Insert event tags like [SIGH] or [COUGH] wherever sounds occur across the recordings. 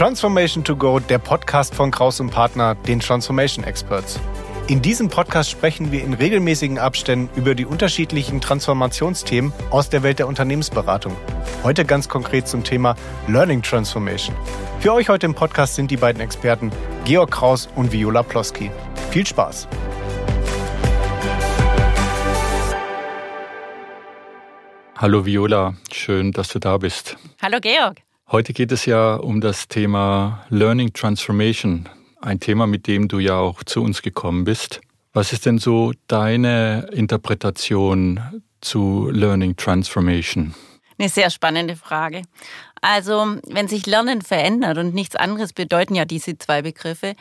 Transformation to Go, der Podcast von Kraus und Partner, den Transformation Experts. In diesem Podcast sprechen wir in regelmäßigen Abständen über die unterschiedlichen Transformationsthemen aus der Welt der Unternehmensberatung. Heute ganz konkret zum Thema Learning Transformation. Für euch heute im Podcast sind die beiden Experten Georg Kraus und Viola Ploski. Viel Spaß! Hallo Viola, schön, dass du da bist. Hallo Georg. Heute geht es ja um das Thema Learning Transformation, ein Thema, mit dem du ja auch zu uns gekommen bist. Was ist denn so deine Interpretation zu Learning Transformation? Eine sehr spannende Frage. Also, wenn sich Lernen verändert und nichts anderes bedeuten ja diese zwei Begriffe,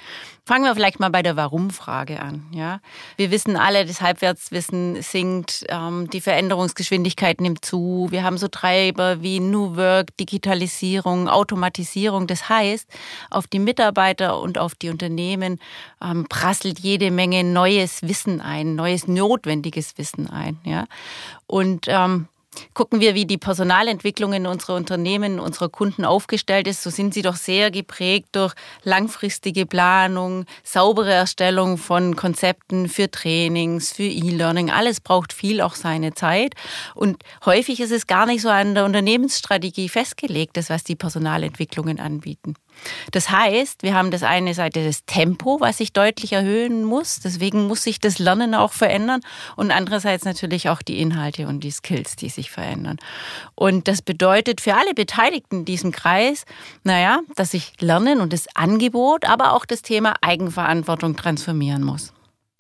fangen wir vielleicht mal bei der Warum-Frage an. Ja? Wir wissen alle, das Halbwertswissen sinkt, ähm, die Veränderungsgeschwindigkeit nimmt zu. Wir haben so Treiber wie New Work, Digitalisierung, Automatisierung. Das heißt, auf die Mitarbeiter und auf die Unternehmen ähm, prasselt jede Menge neues Wissen ein, neues notwendiges Wissen ein. Ja? Und ähm, Gucken wir, wie die Personalentwicklung in unserer Unternehmen, unserer Kunden aufgestellt ist, so sind sie doch sehr geprägt durch langfristige Planung, saubere Erstellung von Konzepten für Trainings, für E-Learning. Alles braucht viel auch seine Zeit. Und häufig ist es gar nicht so an der Unternehmensstrategie festgelegt, das, was die Personalentwicklungen anbieten. Das heißt, wir haben das eine Seite das Tempo, was sich deutlich erhöhen muss. Deswegen muss sich das Lernen auch verändern. Und andererseits natürlich auch die Inhalte und die Skills, die sich verändern. Und das bedeutet für alle Beteiligten in diesem Kreis, naja, dass sich Lernen und das Angebot, aber auch das Thema Eigenverantwortung transformieren muss.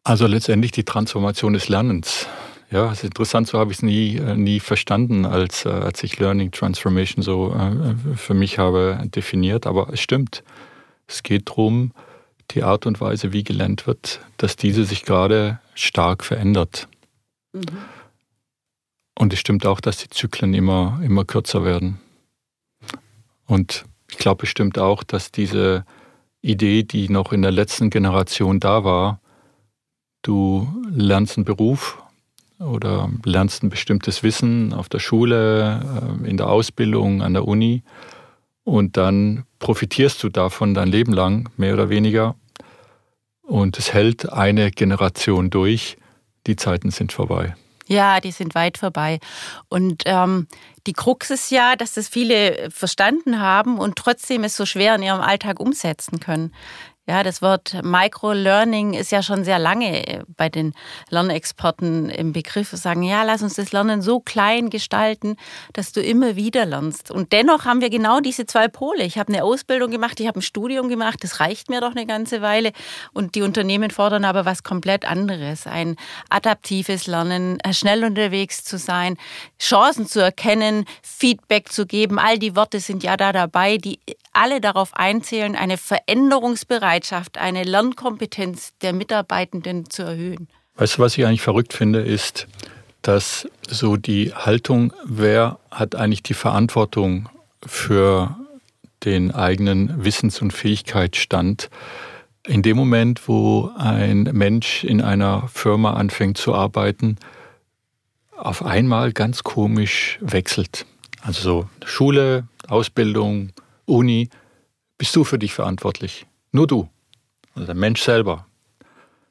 Also letztendlich die Transformation des Lernens. Ja, es ist interessant, so habe ich es nie, äh, nie verstanden, als, äh, als ich Learning Transformation so äh, für mich habe definiert. Aber es stimmt. Es geht darum, die Art und Weise, wie gelernt wird, dass diese sich gerade stark verändert. Mhm. Und es stimmt auch, dass die Zyklen immer, immer kürzer werden. Und ich glaube, es stimmt auch, dass diese Idee, die noch in der letzten Generation da war, du lernst einen Beruf oder lernst ein bestimmtes Wissen auf der Schule, äh, in der Ausbildung, an der Uni und dann profitierst du davon dein Leben lang, mehr oder weniger. Und es hält eine Generation durch. Die Zeiten sind vorbei. Ja, die sind weit vorbei. Und ähm, die Krux ist ja, dass das viele verstanden haben und trotzdem es so schwer in ihrem Alltag umsetzen können. Ja, das Wort Microlearning ist ja schon sehr lange äh, bei den Lernexperten im Begriff. Sagen, ja, lass uns das Lernen so klein gestalten, dass du immer wieder lernst. Und dennoch haben wir genau diese zwei Pole. Ich habe eine Ausbildung gemacht, ich habe ein Studium gemacht, das reicht mir doch eine ganze Weile. Und die Unternehmen fordern aber was komplett anderes. Ein adaptives Lernen, äh, schnell unterwegs zu sein, Chancen zu erkennen, Feedback zu geben. All die Worte sind ja da dabei, die alle darauf einzählen, eine Veränderungsbereitschaft, eine Lernkompetenz der Mitarbeitenden zu erhöhen. Weißt du, was ich eigentlich verrückt finde, ist, dass so die Haltung, wer hat eigentlich die Verantwortung für den eigenen Wissens- und Fähigkeitsstand, in dem Moment, wo ein Mensch in einer Firma anfängt zu arbeiten, auf einmal ganz komisch wechselt. Also so Schule, Ausbildung, Uni, bist du für dich verantwortlich. Nur du. Also der Mensch selber.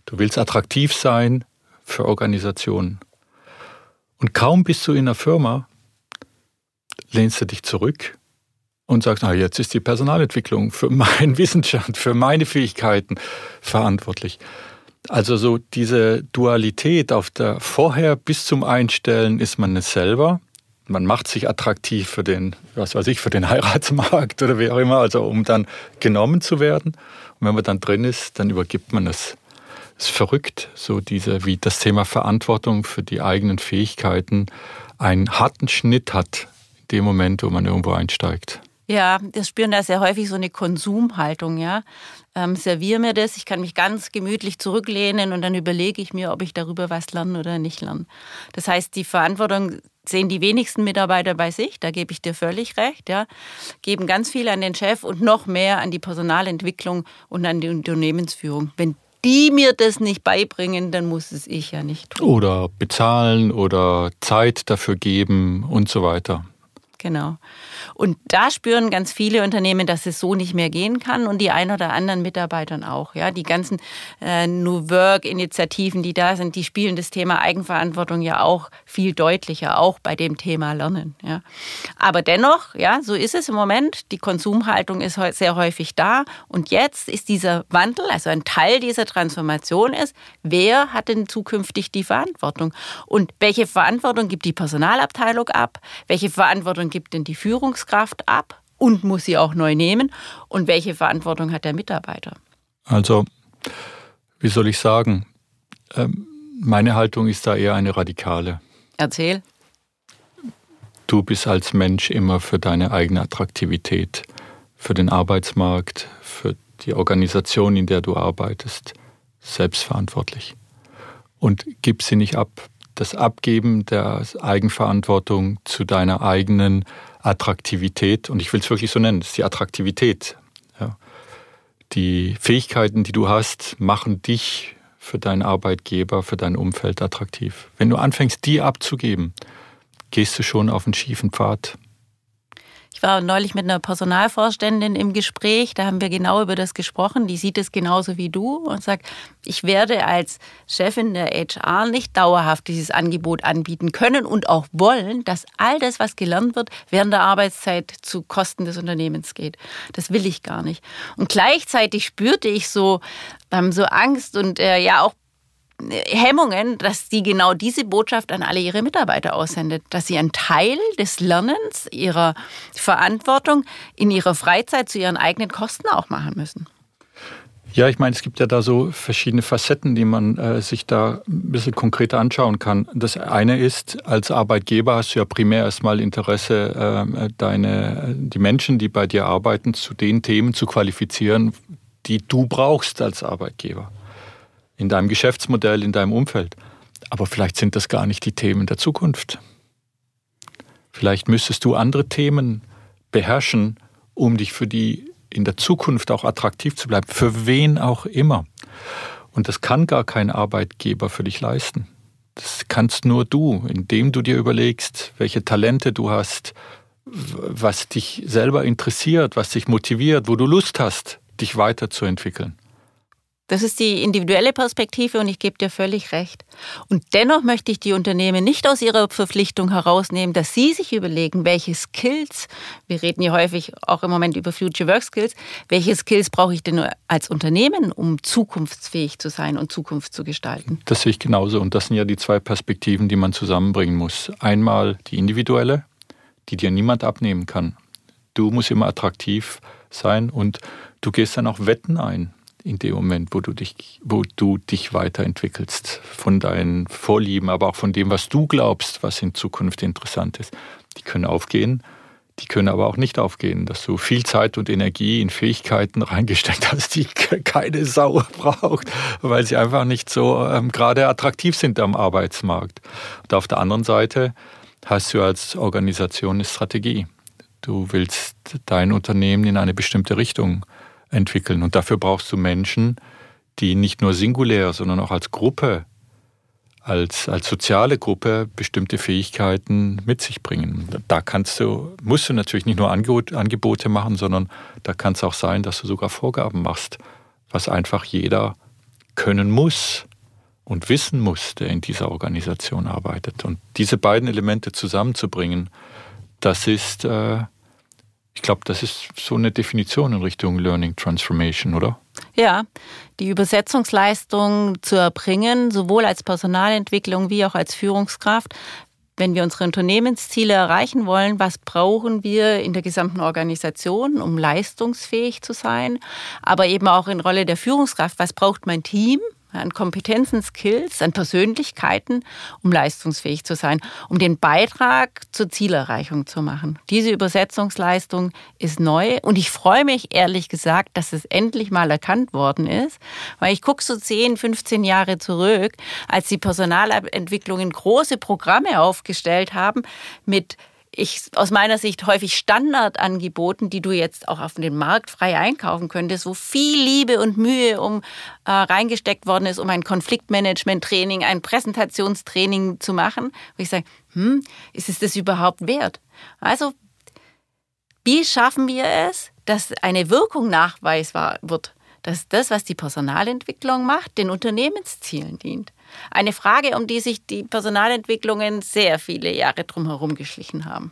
Du willst attraktiv sein für Organisationen. Und kaum bist du in einer Firma, lehnst du dich zurück und sagst, na, jetzt ist die Personalentwicklung für meinen [LAUGHS] Wissensstand, für meine Fähigkeiten verantwortlich. Also so diese Dualität auf der vorher bis zum Einstellen ist man es selber man macht sich attraktiv für den, was weiß ich, für den Heiratsmarkt oder wie auch immer, also um dann genommen zu werden. Und wenn man dann drin ist, dann übergibt man es. Es ist verrückt, so diese, wie das Thema Verantwortung für die eigenen Fähigkeiten einen harten Schnitt hat, in dem Moment, wo man irgendwo einsteigt. Ja, wir spüren da sehr häufig so eine Konsumhaltung, ja. Ähm, serviere mir das, ich kann mich ganz gemütlich zurücklehnen und dann überlege ich mir, ob ich darüber was lerne oder nicht lerne. Das heißt, die Verantwortung sehen die wenigsten Mitarbeiter bei sich, da gebe ich dir völlig recht, ja, geben ganz viel an den Chef und noch mehr an die Personalentwicklung und an die Unternehmensführung. Wenn die mir das nicht beibringen, dann muss es ich ja nicht tun. Oder bezahlen oder Zeit dafür geben und so weiter. Genau. Und da spüren ganz viele Unternehmen, dass es so nicht mehr gehen kann und die ein oder anderen Mitarbeitern auch. Ja, die ganzen äh, New Work-Initiativen, die da sind, die spielen das Thema Eigenverantwortung ja auch viel deutlicher, auch bei dem Thema Lernen. Ja. Aber dennoch, ja, so ist es im Moment. Die Konsumhaltung ist sehr häufig da und jetzt ist dieser Wandel, also ein Teil dieser Transformation ist, wer hat denn zukünftig die Verantwortung und welche Verantwortung gibt die Personalabteilung ab? Welche Verantwortung Verantwortung gibt denn die Führungskraft ab und muss sie auch neu nehmen? Und welche Verantwortung hat der Mitarbeiter? Also, wie soll ich sagen? Ähm, meine Haltung ist da eher eine radikale. Erzähl. Du bist als Mensch immer für deine eigene Attraktivität, für den Arbeitsmarkt, für die Organisation, in der du arbeitest, selbstverantwortlich. Und gib sie nicht ab das Abgeben der Eigenverantwortung zu deiner eigenen Attraktivität, und ich will es wirklich so nennen, das ist die Attraktivität. Ja. Die Fähigkeiten, die du hast, machen dich für deinen Arbeitgeber, für dein Umfeld attraktiv. Wenn du anfängst, die abzugeben, gehst du schon auf einen schiefen Pfad. Ich war neulich mit einer Personalvorständin im Gespräch, da haben wir genau über das gesprochen. Die sieht es genauso wie du und sagt, ich werde als Chefin der HR nicht dauerhaft dieses Angebot anbieten können und auch wollen, dass all das, was gelernt wird, während der Arbeitszeit zu Kosten des Unternehmens geht. Das will ich gar nicht. Und gleichzeitig spürte ich so, ähm, so Angst und äh, ja auch Hemmungen, dass sie genau diese Botschaft an alle ihre Mitarbeiter aussendet, dass sie einen Teil des Lernens, ihrer Verantwortung in ihrer Freizeit zu ihren eigenen Kosten auch machen müssen. Ja, ich meine, es gibt ja da so verschiedene Facetten, die man äh, sich da ein bisschen konkreter anschauen kann. Das eine ist, als Arbeitgeber hast du ja primär erstmal Interesse, äh, deine, die Menschen, die bei dir arbeiten, zu den Themen zu qualifizieren, die du brauchst als Arbeitgeber in deinem Geschäftsmodell, in deinem Umfeld. Aber vielleicht sind das gar nicht die Themen der Zukunft. Vielleicht müsstest du andere Themen beherrschen, um dich für die in der Zukunft auch attraktiv zu bleiben, für wen auch immer. Und das kann gar kein Arbeitgeber für dich leisten. Das kannst nur du, indem du dir überlegst, welche Talente du hast, was dich selber interessiert, was dich motiviert, wo du Lust hast, dich weiterzuentwickeln. Das ist die individuelle Perspektive und ich gebe dir völlig recht. Und dennoch möchte ich die Unternehmen nicht aus ihrer Verpflichtung herausnehmen, dass sie sich überlegen, welche Skills, wir reden ja häufig auch im Moment über Future Work Skills, welche Skills brauche ich denn als Unternehmen, um zukunftsfähig zu sein und Zukunft zu gestalten. Das sehe ich genauso und das sind ja die zwei Perspektiven, die man zusammenbringen muss. Einmal die individuelle, die dir niemand abnehmen kann. Du musst immer attraktiv sein und du gehst dann auch Wetten ein in dem Moment, wo du dich, wo du dich weiterentwickelst, von deinen Vorlieben, aber auch von dem, was du glaubst, was in Zukunft interessant ist. Die können aufgehen, die können aber auch nicht aufgehen, dass du viel Zeit und Energie in Fähigkeiten [LAUGHS] reingesteckt hast, die keine Sau braucht, weil sie einfach nicht so ähm, gerade attraktiv sind am Arbeitsmarkt. Und auf der anderen Seite hast du als Organisation eine Strategie. Du willst dein Unternehmen in eine bestimmte Richtung entwickeln. Und dafür brauchst du Menschen, die nicht nur singulär, sondern auch als Gruppe, als, als soziale Gruppe bestimmte Fähigkeiten mit sich bringen. Da kannst du, musst du natürlich nicht nur Angebote machen, sondern da kann es auch sein, dass du sogar Vorgaben machst, was einfach jeder können muss und wissen muss, der in dieser Organisation arbeitet. Und diese beiden Elemente zusammenzubringen, das ist äh, ich glaube, das ist so eine Definition in Richtung Learning Transformation, oder? Ja, die Übersetzungsleistung zu erbringen, sowohl als Personalentwicklung wie auch als Führungskraft. Wenn wir unsere Unternehmensziele erreichen wollen, was brauchen wir in der gesamten Organisation, um leistungsfähig zu sein? Aber eben auch in Rolle der Führungskraft, was braucht mein Team? An Kompetenzen, Skills, an Persönlichkeiten, um leistungsfähig zu sein, um den Beitrag zur Zielerreichung zu machen. Diese Übersetzungsleistung ist neu und ich freue mich ehrlich gesagt, dass es endlich mal erkannt worden ist, weil ich gucke so 10, 15 Jahre zurück, als die Personalentwicklungen große Programme aufgestellt haben mit ich aus meiner Sicht häufig Standardangeboten, die du jetzt auch auf dem Markt frei einkaufen könntest, wo viel Liebe und Mühe um äh, reingesteckt worden ist, um ein Konfliktmanagement-Training, ein Präsentationstraining zu machen, wo ich sage, hm, ist es das überhaupt wert? Also Wie schaffen wir es, dass eine Wirkung nachweisbar wird? Dass das, was die Personalentwicklung macht, den Unternehmenszielen dient. Eine Frage, um die sich die Personalentwicklungen sehr viele Jahre drumherum geschlichen haben.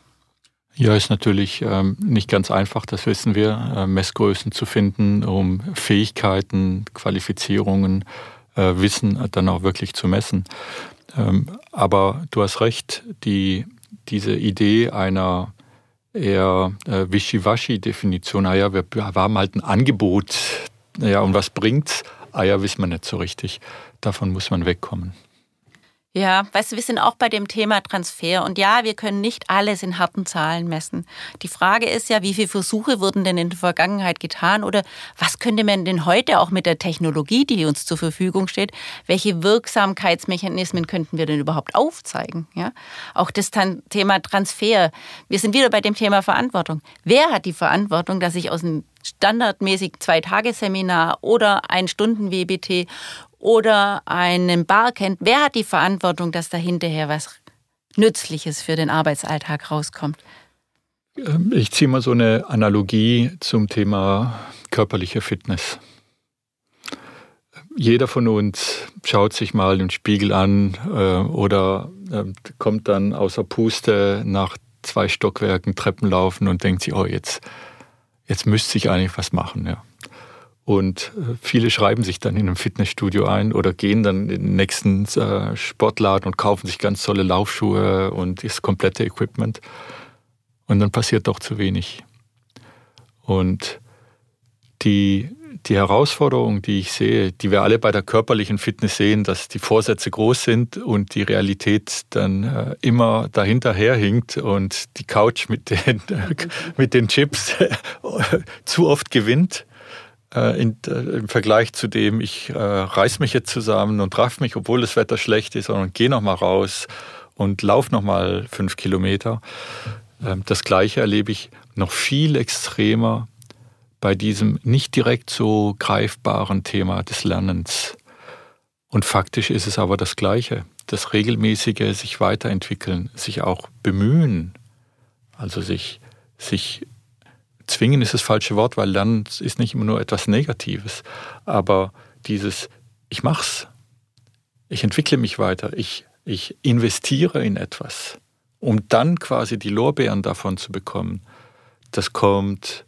Ja, ist natürlich ähm, nicht ganz einfach, das wissen wir, äh, Messgrößen zu finden, um Fähigkeiten, Qualifizierungen, äh, Wissen dann auch wirklich zu messen. Ähm, aber du hast recht, die, diese Idee einer eher äh, Wischiwaschi-Definition, naja, wir haben halt ein Angebot, naja, und was bringt's? Ja, wissen wir nicht so richtig. Davon muss man wegkommen. Ja, weißt du, wir sind auch bei dem Thema Transfer. Und ja, wir können nicht alles in harten Zahlen messen. Die Frage ist ja, wie viele Versuche wurden denn in der Vergangenheit getan? Oder was könnte man denn heute auch mit der Technologie, die uns zur Verfügung steht, welche Wirksamkeitsmechanismen könnten wir denn überhaupt aufzeigen? Ja, auch das Thema Transfer. Wir sind wieder bei dem Thema Verantwortung. Wer hat die Verantwortung, dass ich aus einem standardmäßig Zwei-Tage-Seminar oder ein Stunden-WBT oder einen Barcamp, wer hat die Verantwortung, dass da hinterher was Nützliches für den Arbeitsalltag rauskommt? Ähm, ich ziehe mal so eine Analogie zum Thema körperliche Fitness. Jeder von uns schaut sich mal den Spiegel an äh, oder äh, kommt dann außer Puste nach zwei Stockwerken Treppen laufen und denkt sich, oh, jetzt, jetzt müsste ich eigentlich was machen. Ja. Und äh, viele schreiben sich dann in einem Fitnessstudio ein oder gehen dann in den nächsten äh, Sportladen und kaufen sich ganz tolle Laufschuhe und das komplette Equipment. Und dann passiert doch zu wenig. Und die, die Herausforderung, die ich sehe, die wir alle bei der körperlichen Fitness sehen, dass die Vorsätze groß sind und die Realität dann äh, immer dahinter herhinkt und die Couch mit den, [LAUGHS] mit den Chips [LAUGHS] zu oft gewinnt äh, in, äh, im Vergleich zu dem, ich äh, reiß mich jetzt zusammen und raff mich, obwohl das Wetter schlecht ist, sondern gehe noch mal raus und lauf noch mal fünf Kilometer. Ähm, das Gleiche erlebe ich noch viel extremer bei diesem nicht direkt so greifbaren Thema des Lernens. Und faktisch ist es aber das Gleiche. Das regelmäßige sich weiterentwickeln, sich auch bemühen, also sich, sich zwingen ist das falsche Wort, weil Lernen ist nicht immer nur etwas Negatives. Aber dieses, ich mach's, ich entwickle mich weiter, ich, ich investiere in etwas, um dann quasi die Lorbeeren davon zu bekommen, das kommt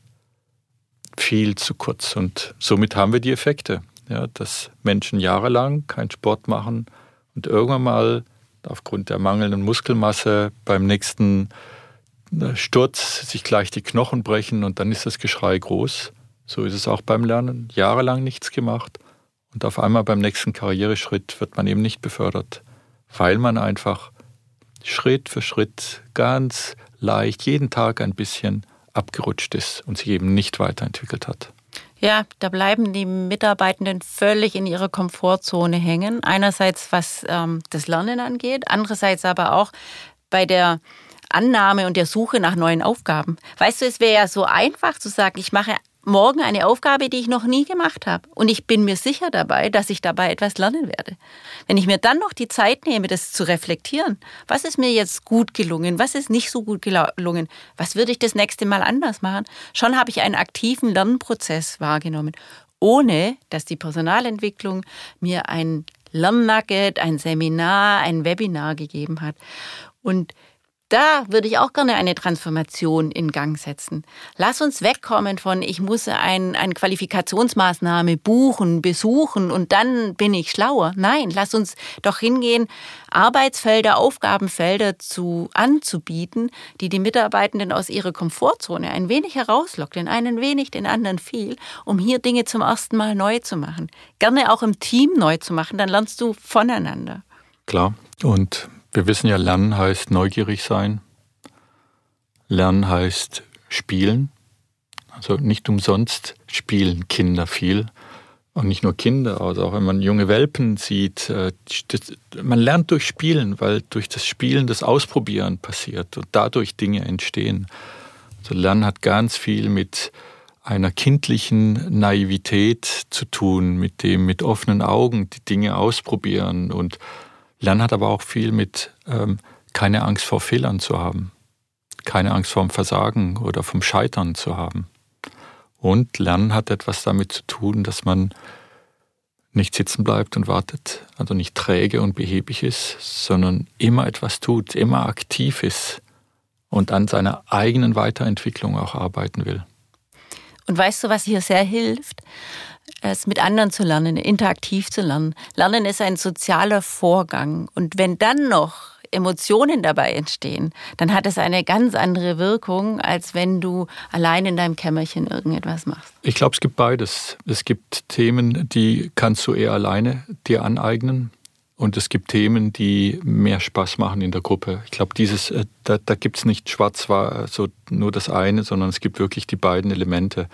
viel zu kurz. Und somit haben wir die Effekte, ja, dass Menschen jahrelang keinen Sport machen und irgendwann mal aufgrund der mangelnden Muskelmasse beim nächsten Sturz, sich gleich die Knochen brechen und dann ist das Geschrei groß. So ist es auch beim Lernen. Jahrelang nichts gemacht und auf einmal beim nächsten Karriereschritt wird man eben nicht befördert, weil man einfach Schritt für Schritt ganz leicht jeden Tag ein bisschen abgerutscht ist und sich eben nicht weiterentwickelt hat. Ja, da bleiben die Mitarbeitenden völlig in ihrer Komfortzone hängen. Einerseits was ähm, das Lernen angeht, andererseits aber auch bei der Annahme und der Suche nach neuen Aufgaben. Weißt du, es wäre ja so einfach zu sagen, ich mache morgen eine Aufgabe, die ich noch nie gemacht habe. Und ich bin mir sicher dabei, dass ich dabei etwas lernen werde. Wenn ich mir dann noch die Zeit nehme, das zu reflektieren, was ist mir jetzt gut gelungen, was ist nicht so gut gelungen, was würde ich das nächste Mal anders machen, schon habe ich einen aktiven Lernprozess wahrgenommen, ohne dass die Personalentwicklung mir ein Lernnugget, ein Seminar, ein Webinar gegeben hat. Und da würde ich auch gerne eine Transformation in Gang setzen. Lass uns wegkommen von, ich muss ein, eine Qualifikationsmaßnahme buchen, besuchen und dann bin ich schlauer. Nein, lass uns doch hingehen, Arbeitsfelder, Aufgabenfelder zu, anzubieten, die die Mitarbeitenden aus ihrer Komfortzone ein wenig herauslockt, den einen wenig, den anderen viel, um hier Dinge zum ersten Mal neu zu machen. Gerne auch im Team neu zu machen, dann lernst du voneinander. Klar. Und wir wissen ja, Lernen heißt neugierig sein. Lernen heißt spielen. Also nicht umsonst spielen Kinder viel. Und nicht nur Kinder, also auch wenn man junge Welpen sieht, äh, man lernt durch Spielen, weil durch das Spielen das Ausprobieren passiert und dadurch Dinge entstehen. Also Lernen hat ganz viel mit einer kindlichen Naivität zu tun, mit dem mit offenen Augen die Dinge ausprobieren und Lernen hat aber auch viel mit ähm, keine Angst vor Fehlern zu haben, keine Angst vorm Versagen oder vom Scheitern zu haben. Und Lernen hat etwas damit zu tun, dass man nicht sitzen bleibt und wartet, also nicht träge und behäbig ist, sondern immer etwas tut, immer aktiv ist und an seiner eigenen Weiterentwicklung auch arbeiten will. Und weißt du, was hier sehr hilft? Es mit anderen zu lernen, interaktiv zu lernen. Lernen ist ein sozialer Vorgang. Und wenn dann noch Emotionen dabei entstehen, dann hat es eine ganz andere Wirkung, als wenn du allein in deinem Kämmerchen irgendetwas machst. Ich glaube, es gibt beides. Es gibt Themen, die kannst du eher alleine dir aneignen. Und es gibt Themen, die mehr Spaß machen in der Gruppe. Ich glaube, dieses, äh, da, da gibt es nicht schwarz, so nur das eine, sondern es gibt wirklich die beiden Elemente,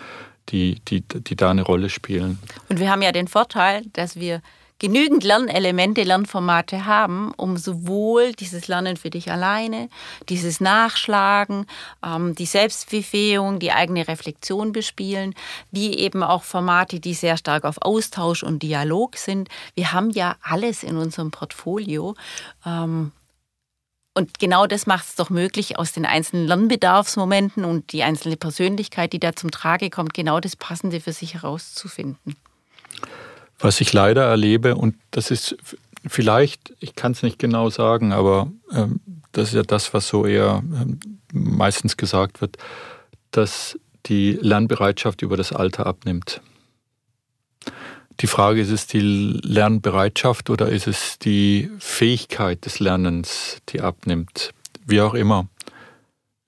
die, die, die da eine Rolle spielen. Und wir haben ja den Vorteil, dass wir genügend Lernelemente, Lernformate haben, um sowohl dieses Lernen für dich alleine, dieses Nachschlagen, ähm, die Selbstbefähigung, die eigene Reflexion bespielen, wie eben auch Formate, die sehr stark auf Austausch und Dialog sind. Wir haben ja alles in unserem Portfolio. Und genau das macht es doch möglich, aus den einzelnen Lernbedarfsmomenten und die einzelne Persönlichkeit, die da zum Trage kommt, genau das Passende für sich herauszufinden. Was ich leider erlebe, und das ist vielleicht, ich kann es nicht genau sagen, aber ähm, das ist ja das, was so eher ähm, meistens gesagt wird, dass die Lernbereitschaft über das Alter abnimmt. Die Frage ist, ist es die Lernbereitschaft oder ist es die Fähigkeit des Lernens, die abnimmt? Wie auch immer.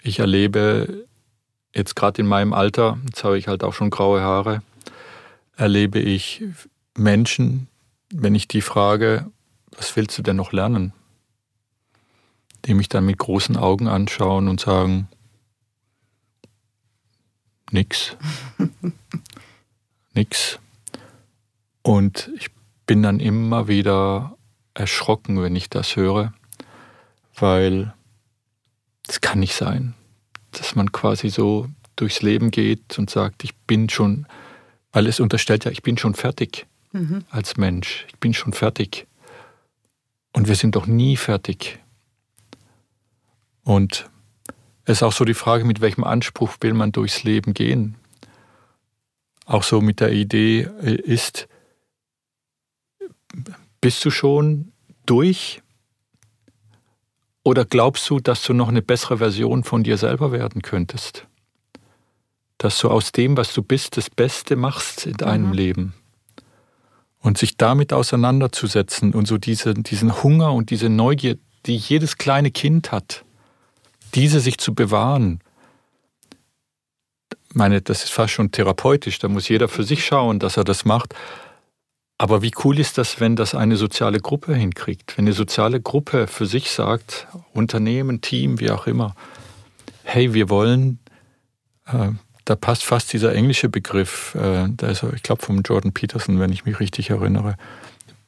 Ich erlebe jetzt gerade in meinem Alter, jetzt habe ich halt auch schon graue Haare, erlebe ich Menschen, wenn ich die frage, was willst du denn noch lernen? Die mich dann mit großen Augen anschauen und sagen, nix. [LAUGHS] nix. Und ich bin dann immer wieder erschrocken, wenn ich das höre, weil es kann nicht sein, dass man quasi so durchs Leben geht und sagt, ich bin schon, weil es unterstellt ja, ich bin schon fertig mhm. als Mensch. Ich bin schon fertig. Und wir sind doch nie fertig. Und es ist auch so die Frage, mit welchem Anspruch will man durchs Leben gehen. Auch so mit der Idee äh, ist, bist du schon durch? Oder glaubst du, dass du noch eine bessere Version von dir selber werden könntest? Dass du aus dem, was du bist, das Beste machst in deinem mhm. Leben. Und sich damit auseinanderzusetzen und so diese, diesen Hunger und diese Neugier, die jedes kleine Kind hat, diese sich zu bewahren. Ich meine, das ist fast schon therapeutisch, da muss jeder für sich schauen, dass er das macht. Aber wie cool ist das, wenn das eine soziale Gruppe hinkriegt? Wenn eine soziale Gruppe für sich sagt, Unternehmen, Team, wie auch immer, hey, wir wollen äh, da passt fast dieser englische Begriff, äh, da ist, ich glaube, vom Jordan Peterson, wenn ich mich richtig erinnere.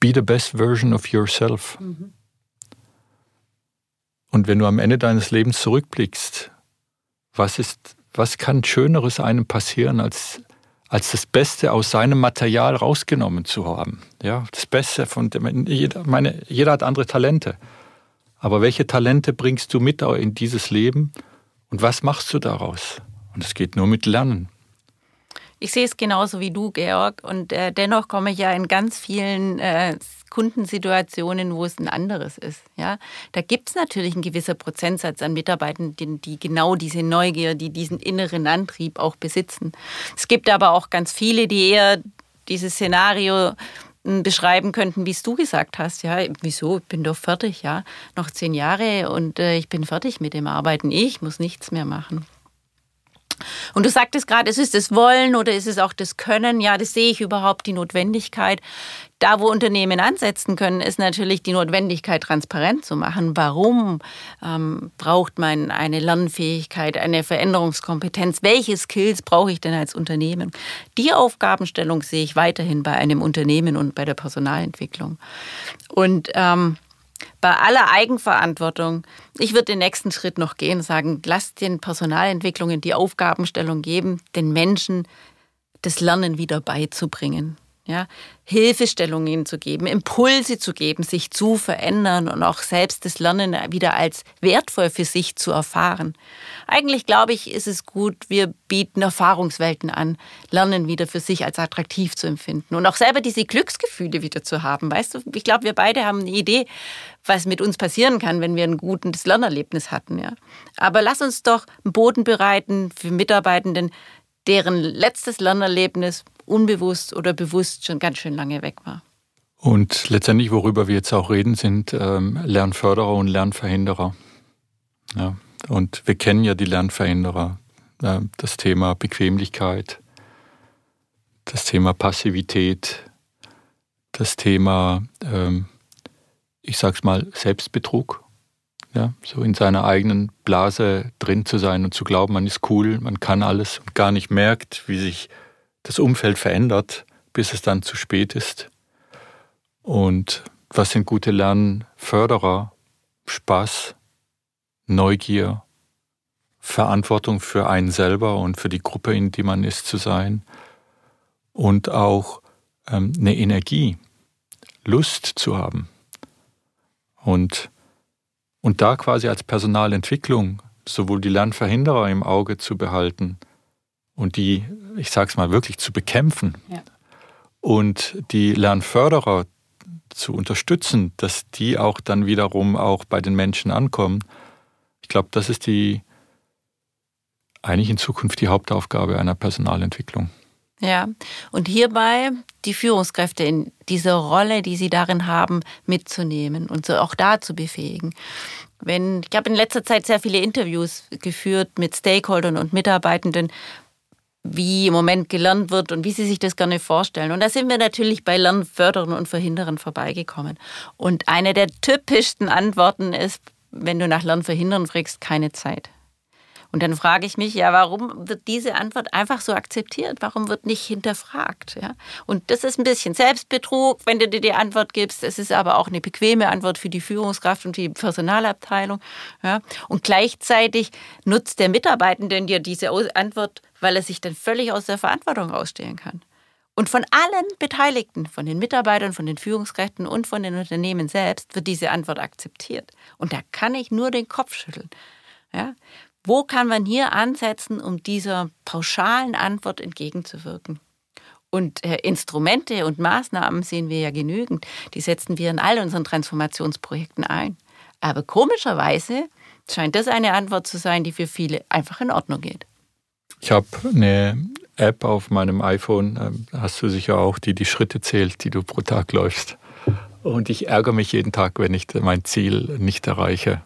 Be the best version of yourself. Mhm. Und wenn du am Ende deines Lebens zurückblickst, was, ist, was kann Schöneres einem passieren, als, als das Beste aus seinem Material rausgenommen zu haben? Ja, das Beste von dem, jeder, meine, jeder hat andere Talente. Aber welche Talente bringst du mit in dieses Leben und was machst du daraus? Und es geht nur mit Lernen. Ich sehe es genauso wie du, Georg. Und äh, dennoch komme ich ja in ganz vielen äh, Kundensituationen, wo es ein anderes ist. Ja? Da gibt es natürlich einen gewissen Prozentsatz an Mitarbeitern, die, die, genau diese Neugier, die diesen inneren Antrieb auch besitzen. Es gibt aber auch ganz viele, die eher dieses Szenario hm, beschreiben könnten, wie es du gesagt hast. Ja, wieso? Ich bin doch fertig, ja. Noch zehn Jahre und äh, ich bin fertig mit dem Arbeiten. Ich muss nichts mehr machen. Und du sagtest gerade, es ist das Wollen oder ist es auch das Können? Ja, das sehe ich überhaupt die Notwendigkeit. Da, wo Unternehmen ansetzen können, ist natürlich die Notwendigkeit, transparent zu machen. Warum ähm, braucht man eine Lernfähigkeit, eine Veränderungskompetenz? Welche Skills brauche ich denn als Unternehmen? Die Aufgabenstellung sehe ich weiterhin bei einem Unternehmen und bei der Personalentwicklung. Und ähm, bei aller Eigenverantwortung, ich würde den nächsten Schritt noch gehen sagen, lasst den Personalentwicklungen die Aufgabenstellung geben, den Menschen das Lernen wieder beizubringen. Ja, Hilfestellungen zu geben, Impulse zu geben, sich zu verändern und auch selbst das Lernen wieder als wertvoll für sich zu erfahren. Eigentlich glaube ich, ist es gut, wir bieten Erfahrungswelten an, Lernen wieder für sich als attraktiv zu empfinden und auch selber diese Glücksgefühle wieder zu haben. Weißt du, ich glaube, wir beide haben eine Idee, was mit uns passieren kann, wenn wir ein gutes Lernerlebnis hatten. Ja. Aber lass uns doch einen Boden bereiten für Mitarbeitenden, deren letztes Lernerlebnis unbewusst oder bewusst schon ganz schön lange weg war. Und letztendlich, worüber wir jetzt auch reden, sind ähm, Lernförderer und Lernverhinderer. Ja, und wir kennen ja die Lernverhinderer. Äh, das Thema Bequemlichkeit, das Thema Passivität, das Thema, ähm, ich sag's mal, Selbstbetrug. Ja, so in seiner eigenen Blase drin zu sein und zu glauben, man ist cool, man kann alles und gar nicht merkt, wie sich das Umfeld verändert, bis es dann zu spät ist. Und was sind gute Lernförderer? Spaß, Neugier, Verantwortung für einen selber und für die Gruppe, in die man ist, zu sein. Und auch ähm, eine Energie, Lust zu haben. Und, und da quasi als Personalentwicklung sowohl die Lernverhinderer im Auge zu behalten und die ich sage es mal, wirklich zu bekämpfen ja. und die Lernförderer zu unterstützen, dass die auch dann wiederum auch bei den Menschen ankommen. Ich glaube, das ist die eigentlich in Zukunft die Hauptaufgabe einer Personalentwicklung. Ja, und hierbei die Führungskräfte in dieser Rolle, die sie darin haben, mitzunehmen und so auch da zu befähigen. Wenn, ich habe in letzter Zeit sehr viele Interviews geführt mit Stakeholdern und Mitarbeitenden, wie im Moment gelernt wird und wie sie sich das gerne vorstellen. Und da sind wir natürlich bei Lernfördern und Verhindern vorbeigekommen. Und eine der typischsten Antworten ist, wenn du nach Lernverhindern fragst, keine Zeit. Und dann frage ich mich, ja, warum wird diese Antwort einfach so akzeptiert? Warum wird nicht hinterfragt? Ja? Und das ist ein bisschen Selbstbetrug, wenn du dir die Antwort gibst. Es ist aber auch eine bequeme Antwort für die Führungskraft und die Personalabteilung. Ja? Und gleichzeitig nutzt der Mitarbeitende dir diese Antwort, weil er sich dann völlig aus der Verantwortung rausstellen kann. Und von allen Beteiligten, von den Mitarbeitern, von den Führungskräften und von den Unternehmen selbst, wird diese Antwort akzeptiert. Und da kann ich nur den Kopf schütteln. Ja? Wo kann man hier ansetzen, um dieser pauschalen Antwort entgegenzuwirken? Und äh, Instrumente und Maßnahmen sehen wir ja genügend. Die setzen wir in all unseren Transformationsprojekten ein. Aber komischerweise scheint das eine Antwort zu sein, die für viele einfach in Ordnung geht. Ich habe eine App auf meinem iPhone, ähm, hast du sicher auch, die die Schritte zählt, die du pro Tag läufst. Und ich ärgere mich jeden Tag, wenn ich mein Ziel nicht erreiche.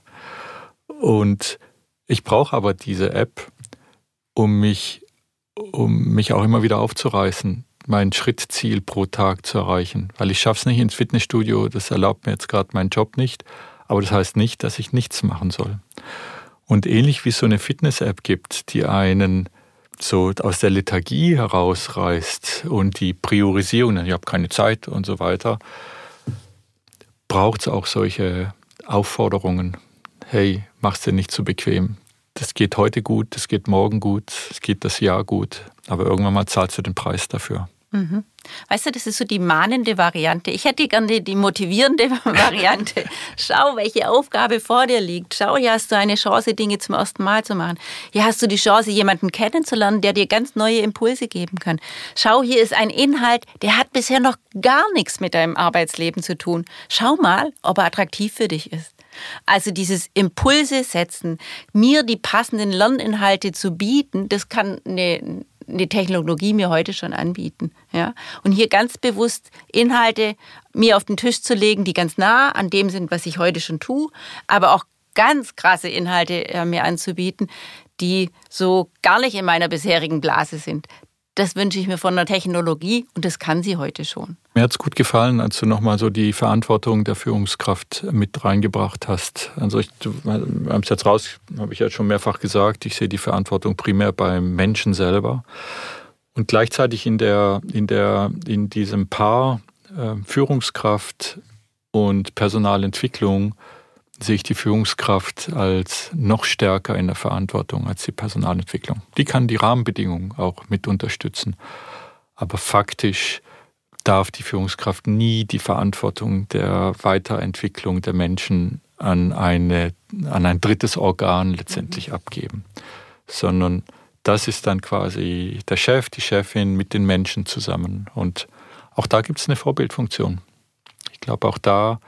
Und ich brauche aber diese App, um mich, um mich auch immer wieder aufzureißen, mein Schrittziel pro Tag zu erreichen. Weil ich schaffe es nicht ins Fitnessstudio, das erlaubt mir jetzt gerade mein Job nicht. Aber das heißt nicht, dass ich nichts machen soll. Und ähnlich wie es so eine Fitness-App gibt, die einen so aus der Lethargie herausreißt und die Priorisierung, ich habe keine Zeit und so weiter, braucht es auch solche Aufforderungen, hey, mach's dir nicht zu bequem. Das geht heute gut, das geht morgen gut, es geht das Jahr gut, aber irgendwann mal zahlst du den Preis dafür. Mhm. Weißt du, das ist so die mahnende Variante. Ich hätte gerne die motivierende [LAUGHS] Variante. Schau, welche Aufgabe vor dir liegt. Schau, hier hast du eine Chance, Dinge zum ersten Mal zu machen. Hier hast du die Chance, jemanden kennenzulernen, der dir ganz neue Impulse geben kann. Schau, hier ist ein Inhalt, der hat bisher noch gar nichts mit deinem Arbeitsleben zu tun. Schau mal, ob er attraktiv für dich ist. Also dieses Impulse setzen, mir die passenden Lerninhalte zu bieten, das kann eine, eine Technologie mir heute schon anbieten. Ja? Und hier ganz bewusst Inhalte mir auf den Tisch zu legen, die ganz nah an dem sind, was ich heute schon tue, aber auch ganz krasse Inhalte äh, mir anzubieten, die so gar nicht in meiner bisherigen Blase sind. Das wünsche ich mir von der Technologie und das kann sie heute schon. Mir hat es gut gefallen, als du nochmal so die Verantwortung der Führungskraft mit reingebracht hast. Also ich, wir haben es jetzt raus, habe ich ja schon mehrfach gesagt, ich sehe die Verantwortung primär beim Menschen selber. Und gleichzeitig in, der, in, der, in diesem Paar äh, Führungskraft und Personalentwicklung sehe ich die Führungskraft als noch stärker in der Verantwortung als die Personalentwicklung. Die kann die Rahmenbedingungen auch mit unterstützen. Aber faktisch darf die Führungskraft nie die Verantwortung der Weiterentwicklung der Menschen an, eine, an ein drittes Organ letztendlich mhm. abgeben, sondern das ist dann quasi der Chef, die Chefin mit den Menschen zusammen. Und auch da gibt es eine Vorbildfunktion. Ich glaube, auch da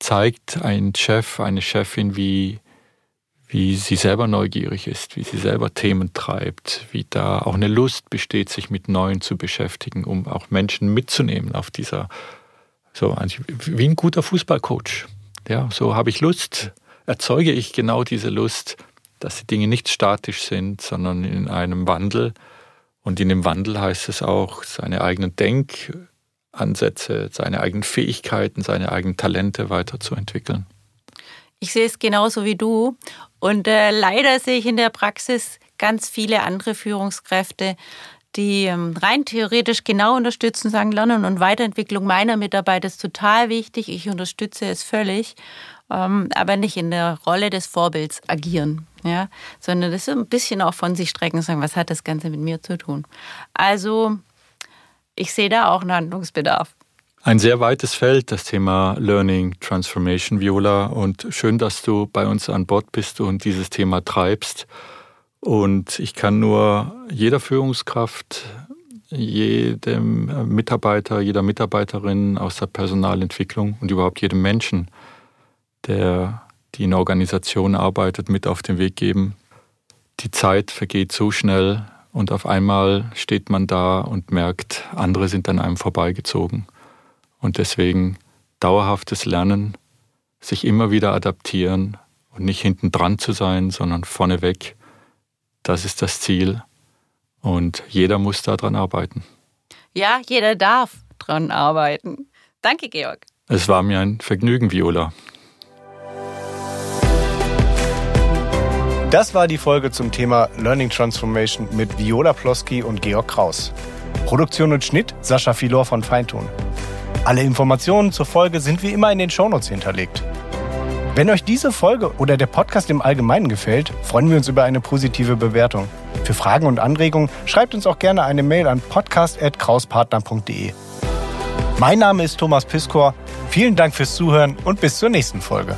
zeigt ein Chef, eine Chefin, wie, wie sie selber neugierig ist, wie sie selber Themen treibt, wie da auch eine Lust besteht, sich mit Neuen zu beschäftigen, um auch Menschen mitzunehmen auf dieser, so wie ein guter Fußballcoach. Ja, so habe ich Lust, erzeuge ich genau diese Lust, dass die Dinge nicht statisch sind, sondern in einem Wandel. Und in dem Wandel heißt es auch, seine eigenen Denkansätze, seine eigenen Fähigkeiten, seine eigenen Talente weiterzuentwickeln. Ich sehe es genauso wie du. Und äh, leider sehe ich in der Praxis ganz viele andere Führungskräfte, die ähm, rein theoretisch genau unterstützen, sagen, Lernen und Weiterentwicklung meiner Mitarbeiter ist total wichtig. Ich unterstütze es völlig, ähm, aber nicht in der Rolle des Vorbilds agieren ja, sondern das ist ein bisschen auch von sich strecken sagen, was hat das Ganze mit mir zu tun? Also, ich sehe da auch einen Handlungsbedarf. Ein sehr weites Feld, das Thema Learning Transformation, Viola. Und schön, dass du bei uns an Bord bist und dieses Thema treibst. Und ich kann nur jeder Führungskraft, jedem Mitarbeiter, jeder Mitarbeiterin aus der Personalentwicklung und überhaupt jedem Menschen, der die in Organisation arbeitet, mit auf den Weg geben. Die Zeit vergeht so schnell und auf einmal steht man da und merkt, andere sind an einem vorbeigezogen. Und deswegen dauerhaftes Lernen, sich immer wieder adaptieren und nicht hinten dran zu sein, sondern vorneweg. Das ist das Ziel. Und jeder muss daran arbeiten. Ja, jeder darf dran arbeiten. Danke, Georg. Es war mir ein Vergnügen, Viola. Das war die Folge zum Thema Learning Transformation mit Viola Ploski und Georg Kraus. Produktion und Schnitt Sascha Filor von Feintun. Alle Informationen zur Folge sind wie immer in den Shownotes hinterlegt. Wenn euch diese Folge oder der Podcast im Allgemeinen gefällt, freuen wir uns über eine positive Bewertung. Für Fragen und Anregungen schreibt uns auch gerne eine Mail an podcast.krauspartner.de. Mein Name ist Thomas Piskor. Vielen Dank fürs Zuhören und bis zur nächsten Folge.